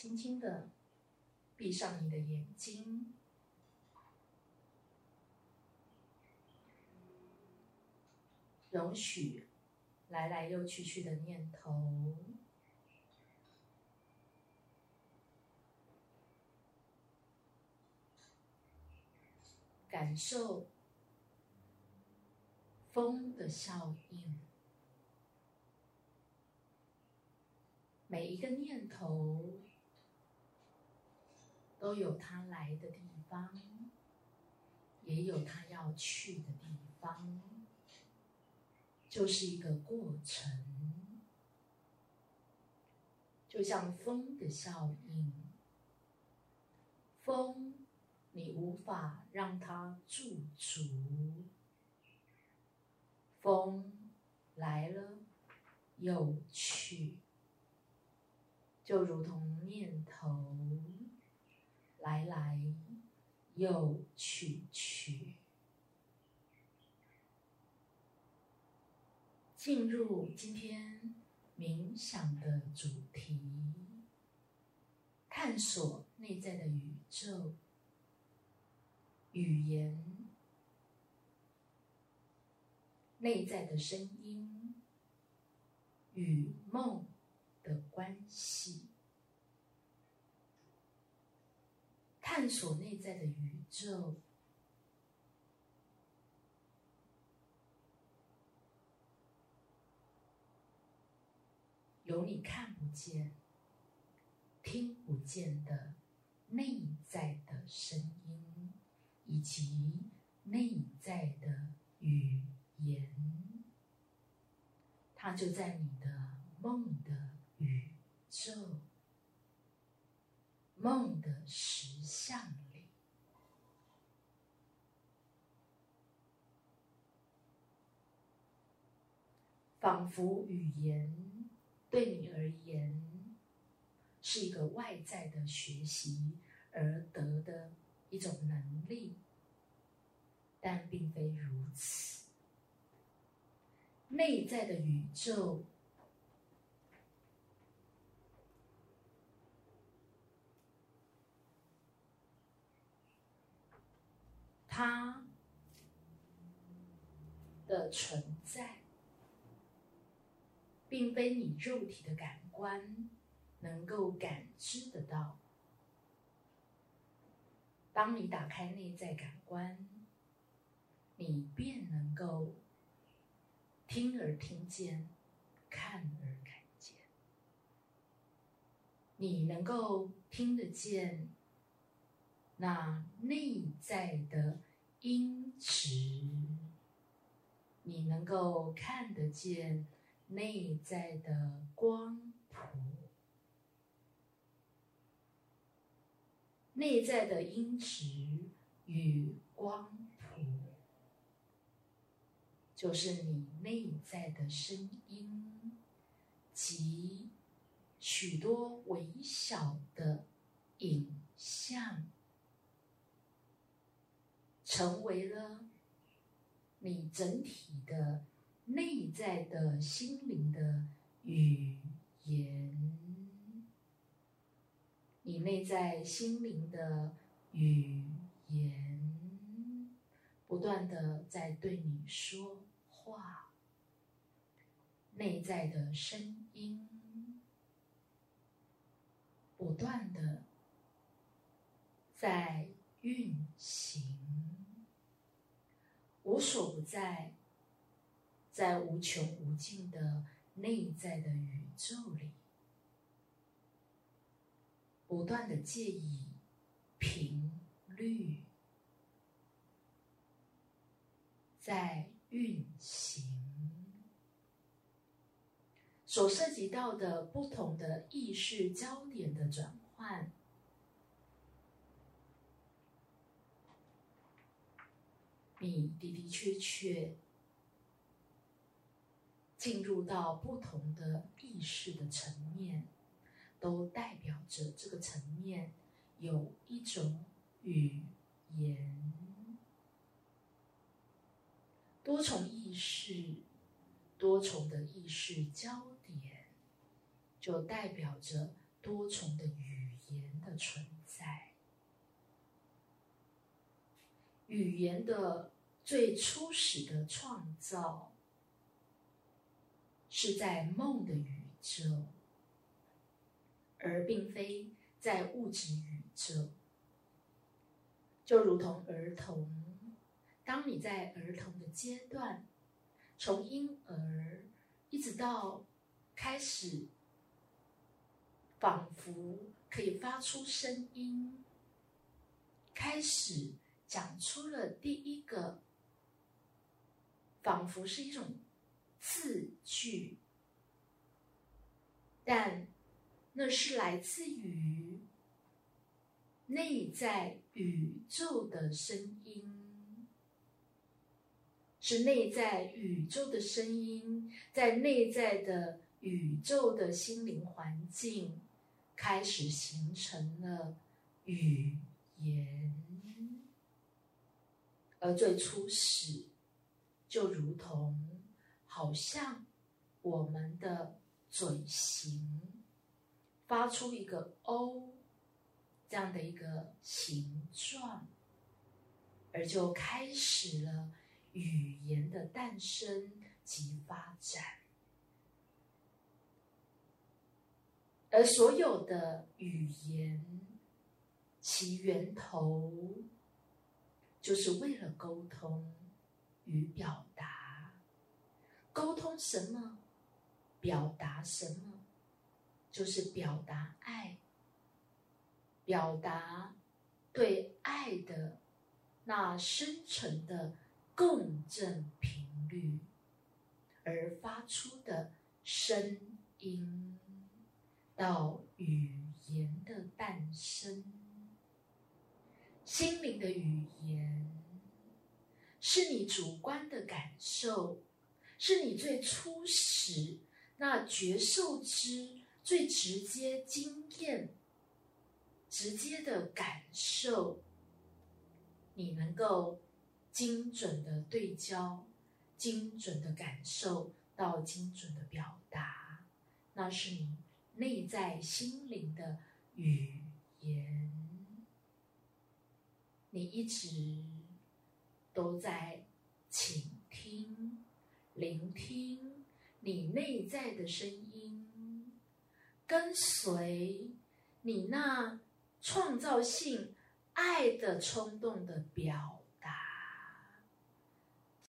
轻轻的闭上你的眼睛，容许来来又去去的念头，感受风的效应。每一个念头都有它来的地方，也有它要去的地方，就是一个过程，就像风的效应。风，你无法让它驻足，风来了又去。就如同念头来来又去去，进入今天冥想的主题：探索内在的宇宙、语言、内在的声音与梦。的关系，探索内在的宇宙，有你看不见、听不见的内在的声音，以及内在的语言，它就在你的梦的。宇宙梦的实相里，仿佛语言对你而言是一个外在的学习而得的一种能力，但并非如此。内在的宇宙。它的存在，并非你肉体的感官能够感知得到。当你打开内在感官，你便能够听而听见，看而看见。你能够听得见那内在的。音质，你能够看得见内在的光谱，内在的音质与光谱，就是你内在的声音及许多微小的影像。成为了你整体的内在的心灵的语言，你内在心灵的语言，不断的在对你说话，内在的声音，不断的在运行。无所不在，在无穷无尽的内在的宇宙里，不断的借以频率在运行，所涉及到的不同的意识焦点的转换。你的的确确进入到不同的意识的层面，都代表着这个层面有一种语言。多重意识、多重的意识焦点，就代表着多重的语言的存在。语言的最初始的创造，是在梦的宇宙，而并非在物质宇宙。就如同儿童，当你在儿童的阶段，从婴儿一直到开始，仿佛可以发出声音，开始讲出了第一个，仿佛是一种字句，但那是来自于。内在宇宙的声音，是内在宇宙的声音，在内在的宇宙的心灵环境开始形成了语言，而最初始就如同好像我们的嘴型发出一个 O。这样的一个形状，而就开始了语言的诞生及发展，而所有的语言，其源头就是为了沟通与表达。沟通什么？表达什么？就是表达爱。表达对爱的那深沉的共振频率而发出的声音，到语言的诞生。心灵的语言是你主观的感受，是你最初始那觉受之最直接经验。直接的感受，你能够精准的对焦，精准的感受到精准的表达，那是你内在心灵的语言。你一直都在倾听、聆听你内在的声音，跟随你那。创造性爱的冲动的表